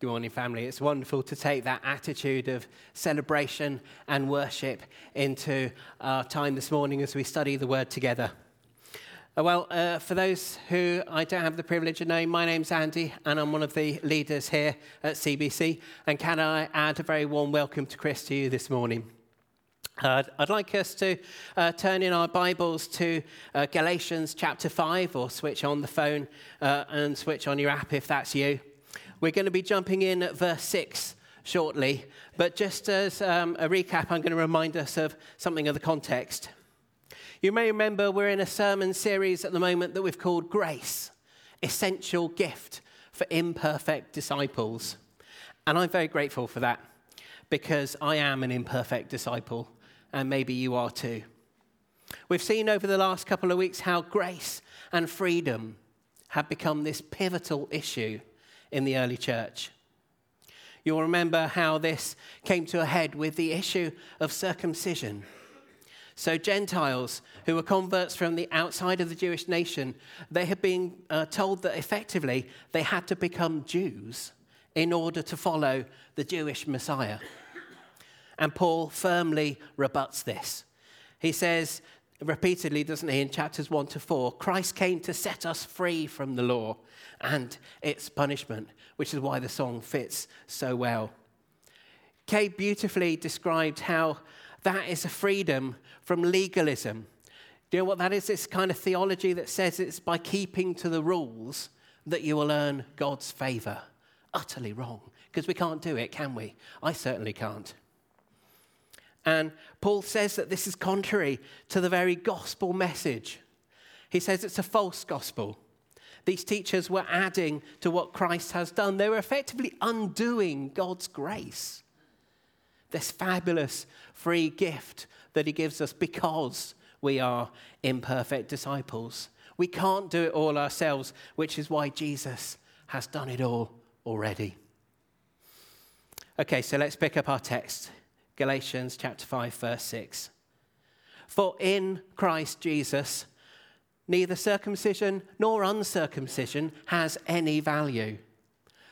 Good morning, family. It's wonderful to take that attitude of celebration and worship into our time this morning as we study the Word together. Uh, well, uh, for those who I don't have the privilege of knowing, my name's Andy, and I'm one of the leaders here at CBC. And can I add a very warm welcome to Chris to you this morning? Uh, I'd like us to uh, turn in our Bibles to uh, Galatians chapter 5, or switch on the phone uh, and switch on your app if that's you. We're going to be jumping in at verse 6 shortly, but just as um, a recap, I'm going to remind us of something of the context. You may remember we're in a sermon series at the moment that we've called Grace Essential Gift for Imperfect Disciples. And I'm very grateful for that because I am an imperfect disciple, and maybe you are too. We've seen over the last couple of weeks how grace and freedom have become this pivotal issue in the early church. You'll remember how this came to a head with the issue of circumcision. So, Gentiles who were converts from the outside of the Jewish nation, they had been uh, told that effectively they had to become Jews in order to follow the Jewish Messiah. And Paul firmly rebuts this. He says repeatedly, doesn't he, in chapters 1 to 4, Christ came to set us free from the law and its punishment, which is why the song fits so well. Kay beautifully described how that is a freedom from legalism. Do you know what that is? It's kind of theology that says it's by keeping to the rules that you will earn God's favor. Utterly wrong, because we can't do it, can we? I certainly can't. And Paul says that this is contrary to the very gospel message. He says it's a false gospel. These teachers were adding to what Christ has done, they were effectively undoing God's grace. This fabulous free gift that He gives us because we are imperfect disciples. We can't do it all ourselves, which is why Jesus has done it all already. Okay, so let's pick up our text Galatians chapter 5, verse 6. For in Christ Jesus, neither circumcision nor uncircumcision has any value.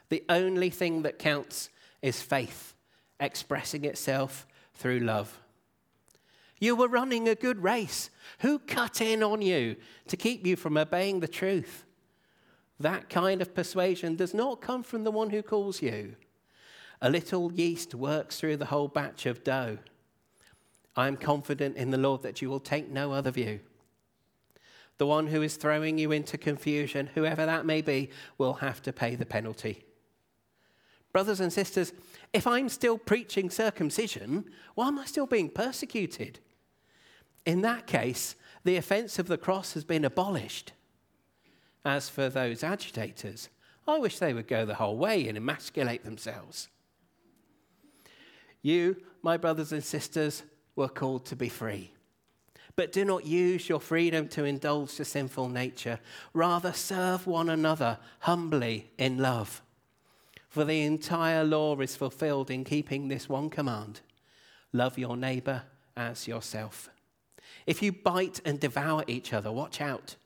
The only thing that counts is faith, expressing itself through love. You were running a good race. Who cut in on you to keep you from obeying the truth? That kind of persuasion does not come from the one who calls you. A little yeast works through the whole batch of dough. I am confident in the Lord that you will take no other view. The one who is throwing you into confusion, whoever that may be, will have to pay the penalty. Brothers and sisters, if I'm still preaching circumcision, why am I still being persecuted? In that case, the offense of the cross has been abolished. As for those agitators, I wish they would go the whole way and emasculate themselves. You, my brothers and sisters, were called to be free. But do not use your freedom to indulge the sinful nature. Rather, serve one another humbly in love. For the entire law is fulfilled in keeping this one command love your neighbor as yourself. If you bite and devour each other, watch out,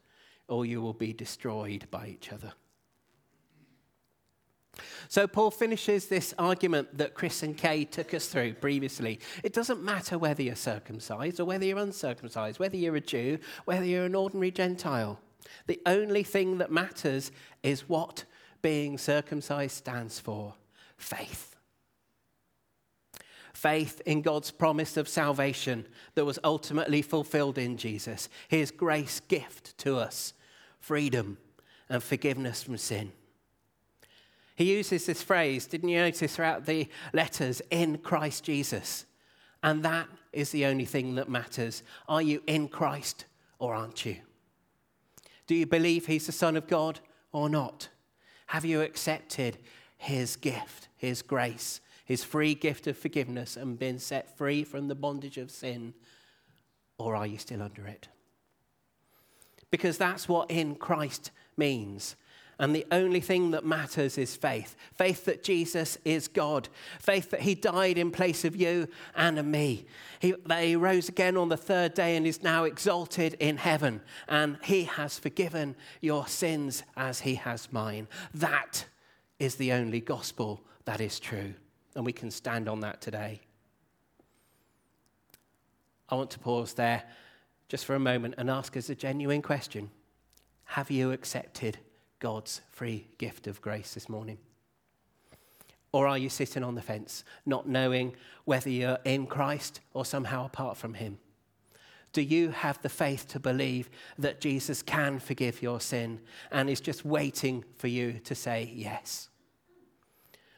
or you will be destroyed by each other. So, Paul finishes this argument that Chris and Kay took us through previously. It doesn't matter whether you're circumcised or whether you're uncircumcised, whether you're a Jew, whether you're an ordinary Gentile. The only thing that matters is what being circumcised stands for faith. Faith in God's promise of salvation that was ultimately fulfilled in Jesus, his grace gift to us, freedom and forgiveness from sin. He uses this phrase, didn't you notice throughout the letters, in Christ Jesus? And that is the only thing that matters. Are you in Christ or aren't you? Do you believe He's the Son of God or not? Have you accepted His gift, His grace, His free gift of forgiveness and been set free from the bondage of sin? Or are you still under it? Because that's what in Christ means. And the only thing that matters is faith faith that Jesus is God, faith that He died in place of you and of me, he, that He rose again on the third day and is now exalted in heaven, and He has forgiven your sins as He has mine. That is the only gospel that is true. And we can stand on that today. I want to pause there just for a moment and ask us a genuine question Have you accepted God's free gift of grace this morning? Or are you sitting on the fence, not knowing whether you're in Christ or somehow apart from Him? Do you have the faith to believe that Jesus can forgive your sin and is just waiting for you to say yes?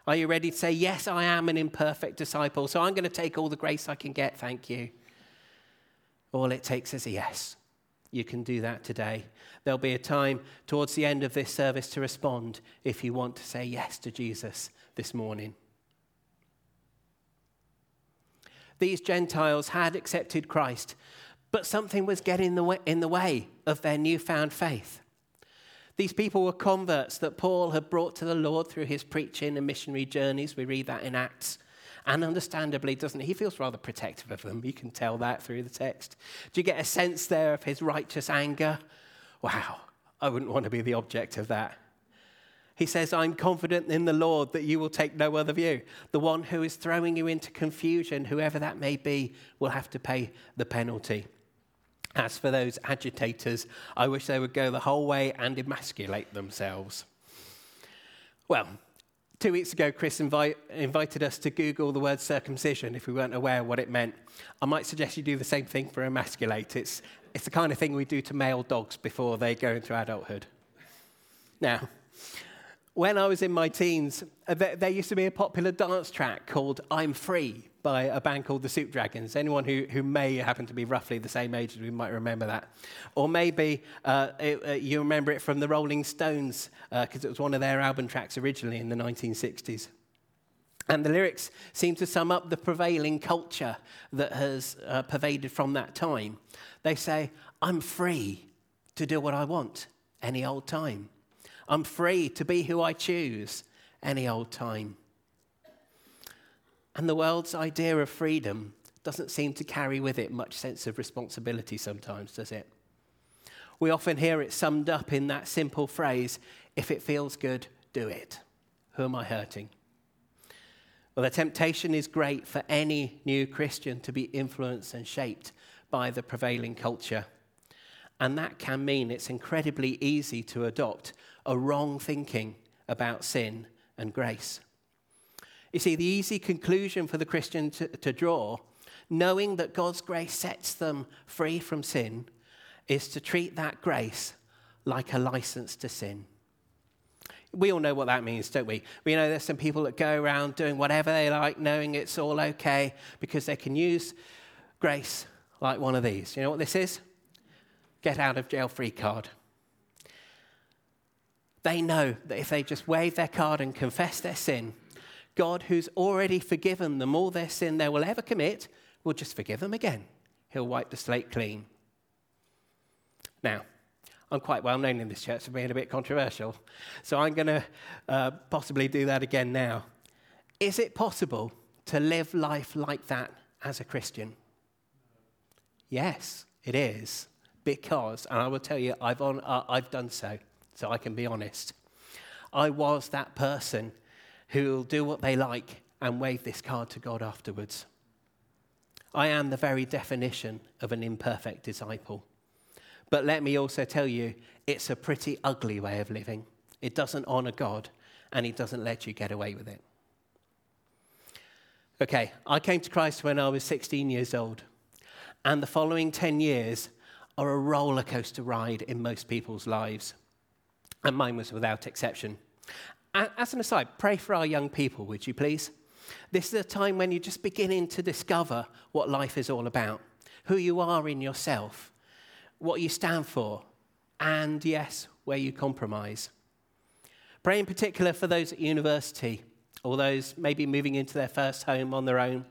Are you ready to say, Yes, I am an imperfect disciple, so I'm going to take all the grace I can get, thank you? All it takes is a yes. You can do that today. There'll be a time towards the end of this service to respond if you want to say yes to Jesus this morning. These Gentiles had accepted Christ, but something was getting in the way of their newfound faith. These people were converts that Paul had brought to the Lord through his preaching and missionary journeys. We read that in Acts. And understandably, doesn't he? He feels rather protective of them. You can tell that through the text. Do you get a sense there of his righteous anger? Wow, I wouldn't want to be the object of that. He says, I'm confident in the Lord that you will take no other view. The one who is throwing you into confusion, whoever that may be, will have to pay the penalty. As for those agitators, I wish they would go the whole way and emasculate themselves. Well, Two weeks ago, Chris invite, invited us to Google the word circumcision if we weren't aware what it meant. I might suggest you do the same thing for emasculate. It's, it's the kind of thing we do to male dogs before they go into adulthood. Now, when I was in my teens, uh, there, used to be a popular dance track called I'm Free by a band called the Soup Dragons. Anyone who, who may happen to be roughly the same age as we might remember that. Or maybe uh, it, uh, you remember it from the Rolling Stones, because uh, it was one of their album tracks originally in the 1960s. And the lyrics seem to sum up the prevailing culture that has uh, pervaded from that time. They say, I'm free to do what I want any old time. I'm free to be who I choose any old time. And the world's idea of freedom doesn't seem to carry with it much sense of responsibility sometimes, does it? We often hear it summed up in that simple phrase if it feels good, do it. Who am I hurting? Well, the temptation is great for any new Christian to be influenced and shaped by the prevailing culture. And that can mean it's incredibly easy to adopt a wrong thinking about sin and grace. You see, the easy conclusion for the Christian to, to draw, knowing that God's grace sets them free from sin, is to treat that grace like a license to sin. We all know what that means, don't we? We know there's some people that go around doing whatever they like, knowing it's all okay because they can use grace like one of these. You know what this is? Get out of jail free card. They know that if they just wave their card and confess their sin, God, who's already forgiven them all their sin they will ever commit, will just forgive them again. He'll wipe the slate clean. Now, I'm quite well known in this church for being a bit controversial, so I'm going to uh, possibly do that again now. Is it possible to live life like that as a Christian? Yes, it is. Because, and I will tell you, I've, on, uh, I've done so, so I can be honest. I was that person who will do what they like and wave this card to God afterwards. I am the very definition of an imperfect disciple. But let me also tell you, it's a pretty ugly way of living. It doesn't honor God, and He doesn't let you get away with it. Okay, I came to Christ when I was 16 years old, and the following 10 years are a roller coaster ride in most people's lives, and mine was without exception. As an aside, pray for our young people, would you please? This is a time when you're just beginning to discover what life is all about, who you are in yourself, what you stand for, and yes, where you compromise. Pray in particular for those at university or those maybe moving into their first home on their own.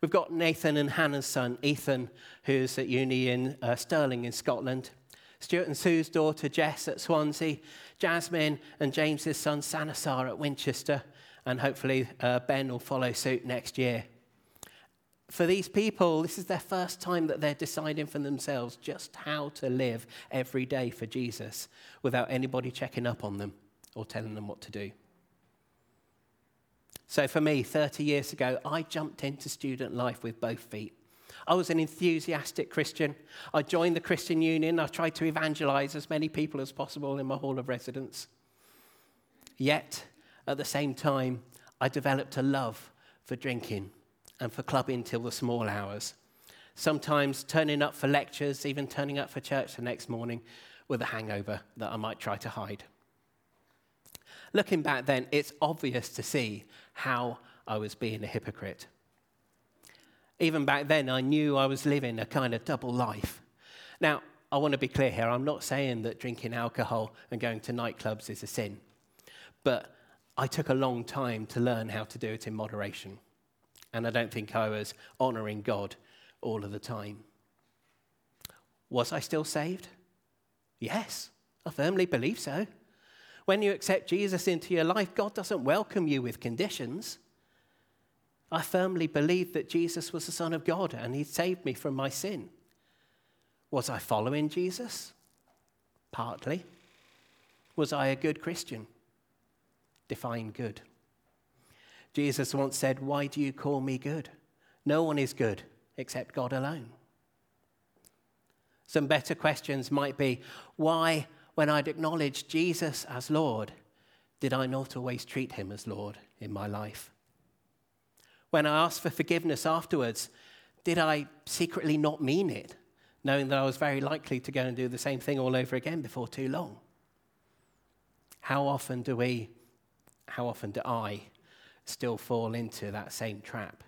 We've got Nathan and Hannah's son, Ethan, who's at uni in uh, Stirling in Scotland. Stuart and Sue's daughter, Jess, at Swansea. Jasmine and James's son, Sanasar, at Winchester. And hopefully, uh, Ben will follow suit next year. For these people, this is their first time that they're deciding for themselves just how to live every day for Jesus without anybody checking up on them or telling them what to do. So for me, 30 years ago, I jumped into student life with both feet. I was an enthusiastic Christian. I joined the Christian Union. I tried to evangelize as many people as possible in my hall of residence. Yet, at the same time, I developed a love for drinking and for clubbing till the small hours. Sometimes turning up for lectures, even turning up for church the next morning with a hangover that I might try to hide. Looking back then, it's obvious to see how I was being a hypocrite. Even back then, I knew I was living a kind of double life. Now, I want to be clear here. I'm not saying that drinking alcohol and going to nightclubs is a sin, but I took a long time to learn how to do it in moderation. And I don't think I was honoring God all of the time. Was I still saved? Yes, I firmly believe so. When you accept Jesus into your life, God doesn't welcome you with conditions. I firmly believed that Jesus was the Son of God and He saved me from my sin. Was I following Jesus? Partly. Was I a good Christian? Define good. Jesus once said, Why do you call me good? No one is good except God alone. Some better questions might be why, when I'd acknowledged Jesus as Lord, did I not always treat him as Lord in my life? When I asked for forgiveness afterwards, did I secretly not mean it, knowing that I was very likely to go and do the same thing all over again before too long? How often do we, how often do I still fall into that same trap?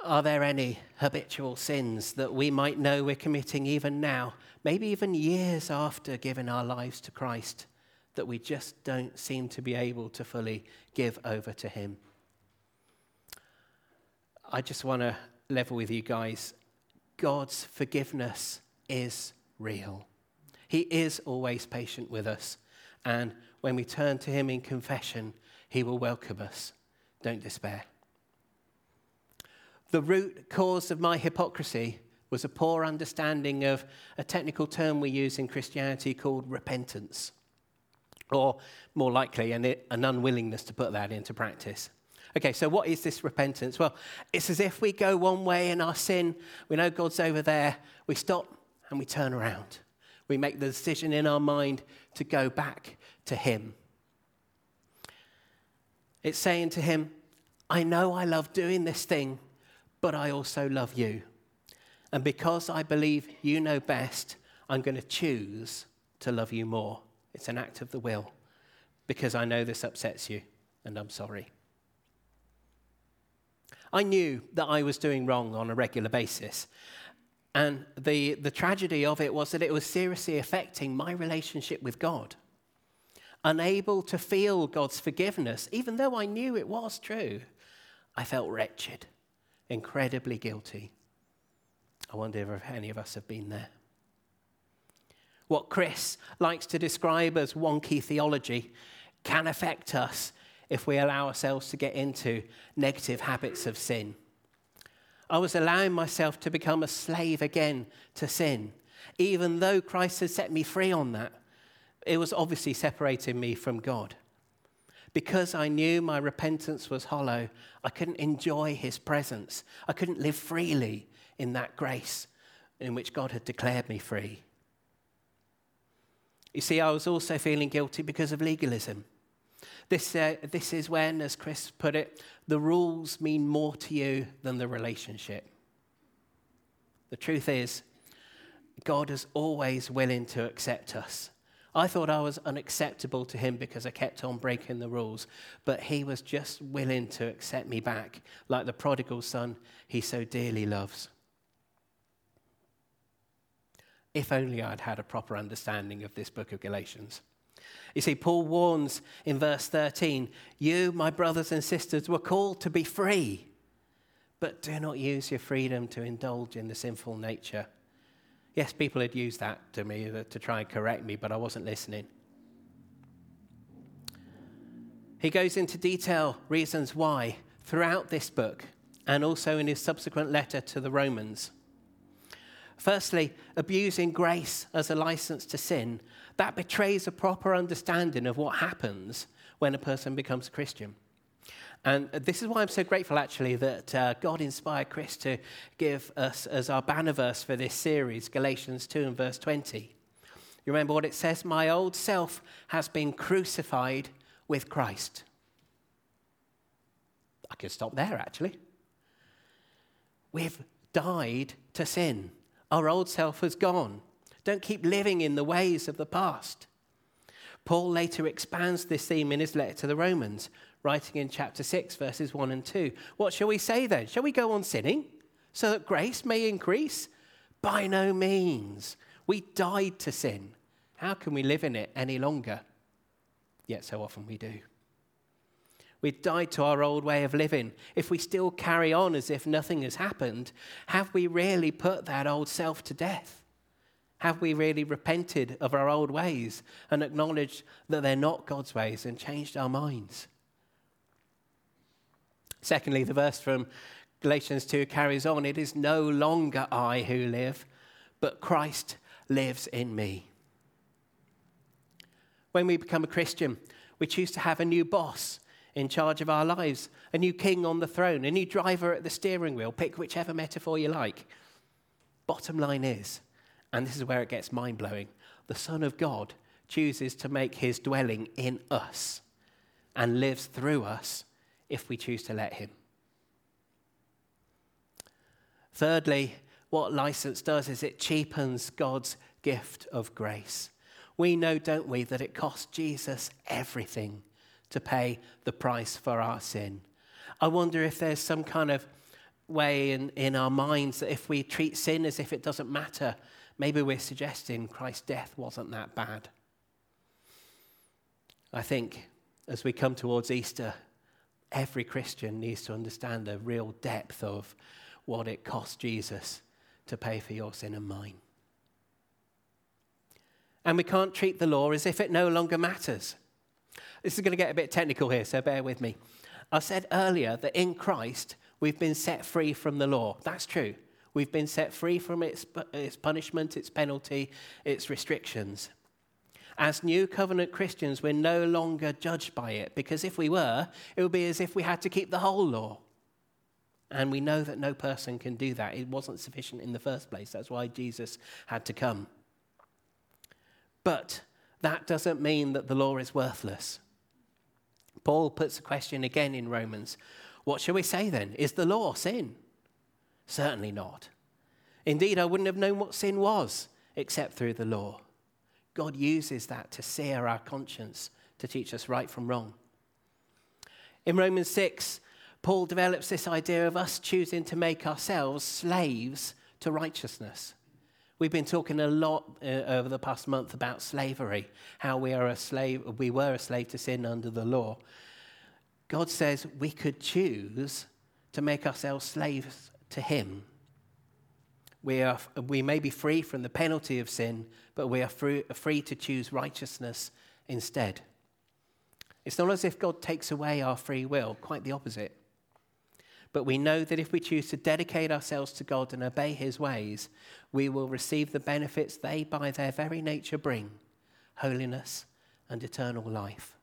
Are there any habitual sins that we might know we're committing even now, maybe even years after giving our lives to Christ? That we just don't seem to be able to fully give over to Him. I just want to level with you guys God's forgiveness is real. He is always patient with us. And when we turn to Him in confession, He will welcome us. Don't despair. The root cause of my hypocrisy was a poor understanding of a technical term we use in Christianity called repentance or more likely, an, an unwillingness to put that into practice. Okay, so what is this repentance? Well, it's as if we go one way in our sin, we know God's over there, we stop and we turn around. We make the decision in our mind to go back to Him. It's saying to Him, I know I love doing this thing, but I also love you. And because I believe you know best, I'm going to choose to love you more. It's an act of the will because I know this upsets you and I'm sorry. I knew that I was doing wrong on a regular basis. And the, the tragedy of it was that it was seriously affecting my relationship with God. Unable to feel God's forgiveness, even though I knew it was true, I felt wretched, incredibly guilty. I wonder if any of us have been there what Chris likes to describe as wonky theology, can affect us if we allow ourselves to get into negative habits of sin. I was allowing myself to become a slave again to sin, even though Christ had set me free on that. It was obviously separating me from God. Because I knew my repentance was hollow, I couldn't enjoy his presence. I couldn't live freely in that grace in which God had declared me free. You see, I was also feeling guilty because of legalism. This, uh, this is when, as Chris put it, the rules mean more to you than the relationship. The truth is, God is always willing to accept us. I thought I was unacceptable to him because I kept on breaking the rules, but he was just willing to accept me back, like the prodigal son he so dearly loves. If only I'd had a proper understanding of this book of Galatians. You see, Paul warns in verse 13 You, my brothers and sisters, were called to be free, but do not use your freedom to indulge in the sinful nature. Yes, people had used that to me uh, to try and correct me, but I wasn't listening. He goes into detail reasons why throughout this book and also in his subsequent letter to the Romans. Firstly, abusing grace as a license to sin. that betrays a proper understanding of what happens when a person becomes a Christian. And this is why I'm so grateful, actually, that uh, God inspired Chris to give us as our banner verse for this series, Galatians 2 and verse 20. You remember what it says? My old self has been crucified with Christ. I could stop there, actually. We've died to sin. Our old self has gone. Don't keep living in the ways of the past. Paul later expands this theme in his letter to the Romans, writing in chapter 6, verses 1 and 2. What shall we say then? Shall we go on sinning so that grace may increase? By no means. We died to sin. How can we live in it any longer? Yet so often we do. We've died to our old way of living. If we still carry on as if nothing has happened, have we really put that old self to death? Have we really repented of our old ways and acknowledged that they're not God's ways and changed our minds? Secondly, the verse from Galatians 2 carries on It is no longer I who live, but Christ lives in me. When we become a Christian, we choose to have a new boss in charge of our lives, a new king on the throne, a new driver at the steering wheel. Pick whichever metaphor you like. Bottom line is, and this is where it gets mind blowing the Son of God chooses to make his dwelling in us and lives through us if we choose to let him. Thirdly, what license does is it cheapens God's gift of grace. We know, don't we, that it cost Jesus everything to pay the price for our sin. I wonder if there's some kind of way in, in our minds that if we treat sin as if it doesn't matter, maybe we're suggesting Christ's death wasn't that bad. I think as we come towards Easter, every Christian needs to understand the real depth of what it cost Jesus to pay for your sin and mine. And we can't treat the law as if it no longer matters. This is going to get a bit technical here, so bear with me. I said earlier that in Christ, we've been set free from the law. That's true. We've been set free from its, its punishment, its penalty, its restrictions. As new covenant Christians, we're no longer judged by it because if we were, it would be as if we had to keep the whole law. And we know that no person can do that. It wasn't sufficient in the first place. That's why Jesus had to come. But that doesn't mean that the law is worthless. Paul puts the question again in Romans What shall we say then? Is the law sin? Certainly not. Indeed, I wouldn't have known what sin was except through the law. God uses that to sear our conscience, to teach us right from wrong. In Romans 6, Paul develops this idea of us choosing to make ourselves slaves to righteousness. We've been talking a lot uh, over the past month about slavery, how we are a slave, we were a slave to sin under the law. God says we could choose to make ourselves slaves to Him. We, are, we may be free from the penalty of sin, but we are free, free to choose righteousness instead. It's not as if God takes away our free will, quite the opposite. But we know that if we choose to dedicate ourselves to God and obey His ways, we will receive the benefits they, by their very nature, bring holiness and eternal life.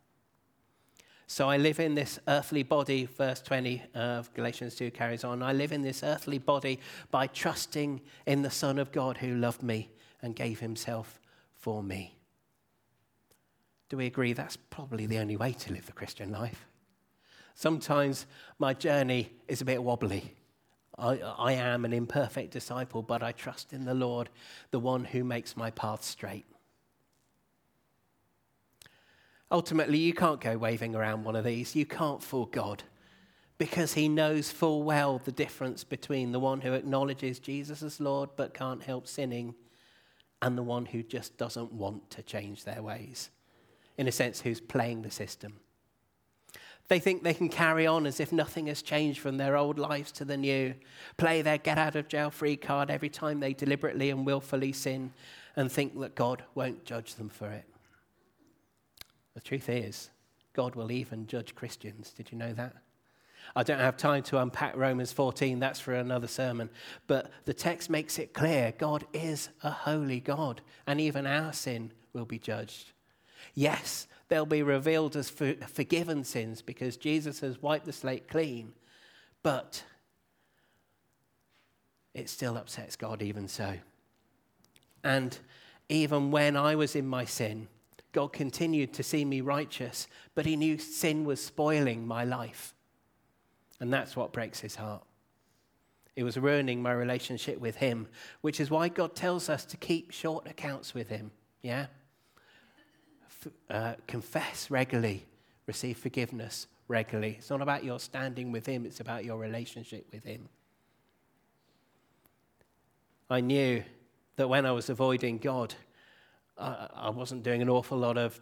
So I live in this earthly body, verse 20 of Galatians 2 carries on. I live in this earthly body by trusting in the Son of God who loved me and gave himself for me. Do we agree that's probably the only way to live the Christian life? Sometimes my journey is a bit wobbly. I, I am an imperfect disciple, but I trust in the Lord, the one who makes my path straight. Ultimately, you can't go waving around one of these. You can't fool God because he knows full well the difference between the one who acknowledges Jesus as Lord but can't help sinning and the one who just doesn't want to change their ways. In a sense, who's playing the system. They think they can carry on as if nothing has changed from their old lives to the new, play their get out of jail free card every time they deliberately and willfully sin, and think that God won't judge them for it. The truth is, God will even judge Christians. Did you know that? I don't have time to unpack Romans 14, that's for another sermon. But the text makes it clear God is a holy God, and even our sin will be judged. Yes, they'll be revealed as for forgiven sins because Jesus has wiped the slate clean, but it still upsets God even so. And even when I was in my sin, God continued to see me righteous, but he knew sin was spoiling my life. And that's what breaks his heart. It was ruining my relationship with him, which is why God tells us to keep short accounts with him. Yeah? Uh, confess regularly, receive forgiveness regularly. It's not about your standing with him, it's about your relationship with him. I knew that when I was avoiding God, I, I wasn't doing an awful lot of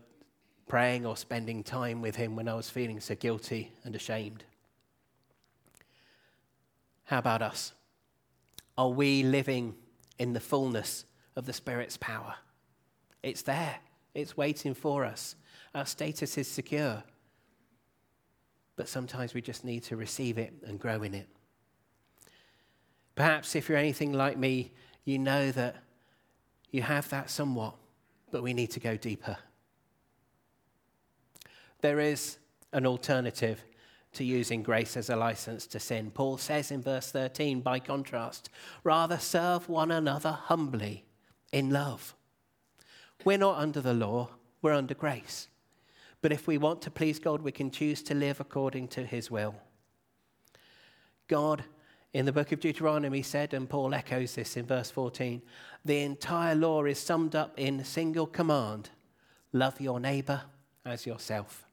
praying or spending time with Him when I was feeling so guilty and ashamed. How about us? Are we living in the fullness of the Spirit's power? It's there, it's waiting for us. Our status is secure. But sometimes we just need to receive it and grow in it. Perhaps if you're anything like me, you know that you have that somewhat, but we need to go deeper. There is an alternative to using grace as a license to sin. Paul says in verse 13, by contrast, rather serve one another humbly in love. We're not under the law, we're under grace. But if we want to please God, we can choose to live according to his will. God in the book of Deuteronomy said, and Paul echoes this in verse 14 the entire law is summed up in a single command love your neighbor as yourself.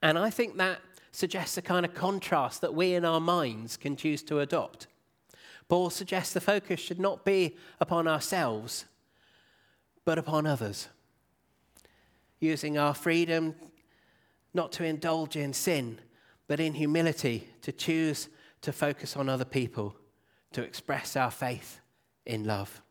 And I think that suggests a kind of contrast that we in our minds can choose to adopt. Paul suggests the focus should not be upon ourselves, but upon others. Using our freedom not to indulge in sin, but in humility to choose to focus on other people, to express our faith in love.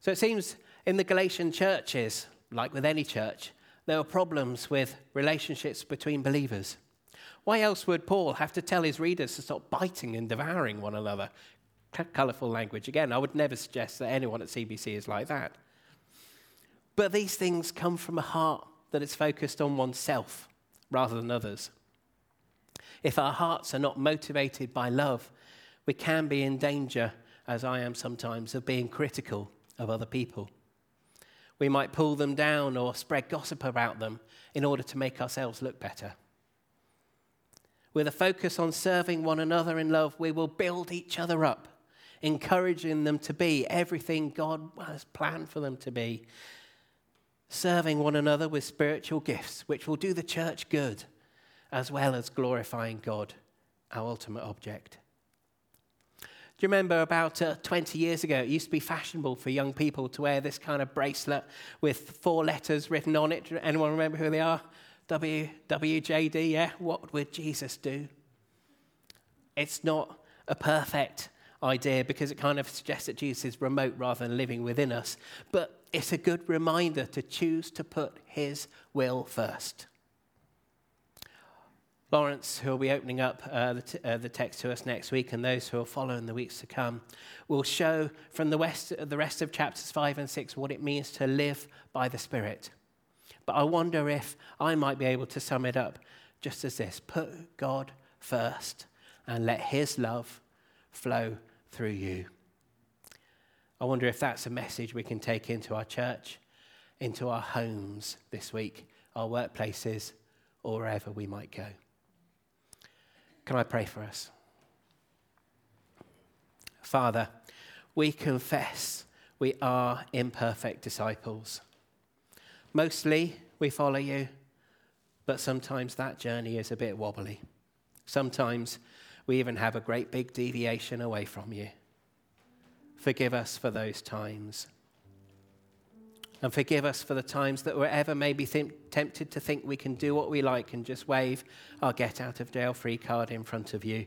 So it seems in the Galatian churches, like with any church, there were problems with relationships between believers. Why else would Paul have to tell his readers to stop biting and devouring one another? Colourful language. Again, I would never suggest that anyone at CBC is like that. But these things come from a heart that is focused on oneself rather than others. If our hearts are not motivated by love, we can be in danger, as I am sometimes, of being critical of other people. We might pull them down or spread gossip about them in order to make ourselves look better. With a focus on serving one another in love, we will build each other up, encouraging them to be everything God has planned for them to be, serving one another with spiritual gifts, which will do the church good as well as glorifying God, our ultimate object. Do you remember about uh, 20 years ago, it used to be fashionable for young people to wear this kind of bracelet with four letters written on it? Anyone remember who they are? W, WJD, yeah? What would Jesus do? It's not a perfect idea because it kind of suggests that Jesus is remote rather than living within us. But it's a good reminder to choose to put his will first. Lawrence, who will be opening up uh, the, t- uh, the, text to us next week, and those who will follow in the weeks to come, will show from the, west, the rest of chapters 5 and 6 what it means to live by the Spirit. But I wonder if I might be able to sum it up just as this put God first and let His love flow through you. I wonder if that's a message we can take into our church, into our homes this week, our workplaces, or wherever we might go. Can I pray for us? Father, we confess we are imperfect disciples. Mostly we follow you, but sometimes that journey is a bit wobbly. Sometimes we even have a great big deviation away from you. Forgive us for those times. And forgive us for the times that we're ever maybe th- tempted to think we can do what we like and just wave our get out of jail free card in front of you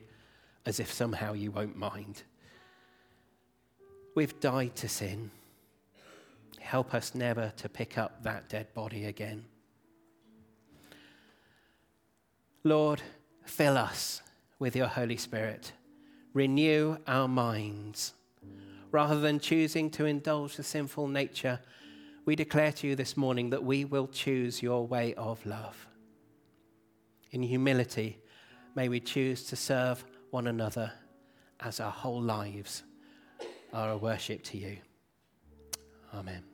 as if somehow you won't mind. We've died to sin. Help us never to pick up that dead body again. Lord, fill us with your Holy Spirit. Renew our minds. rather than choosing to indulge the sinful nature, we declare to you this morning that we will choose your way of love. In humility, may we choose to serve one another as our whole lives are a worship to you. Amen.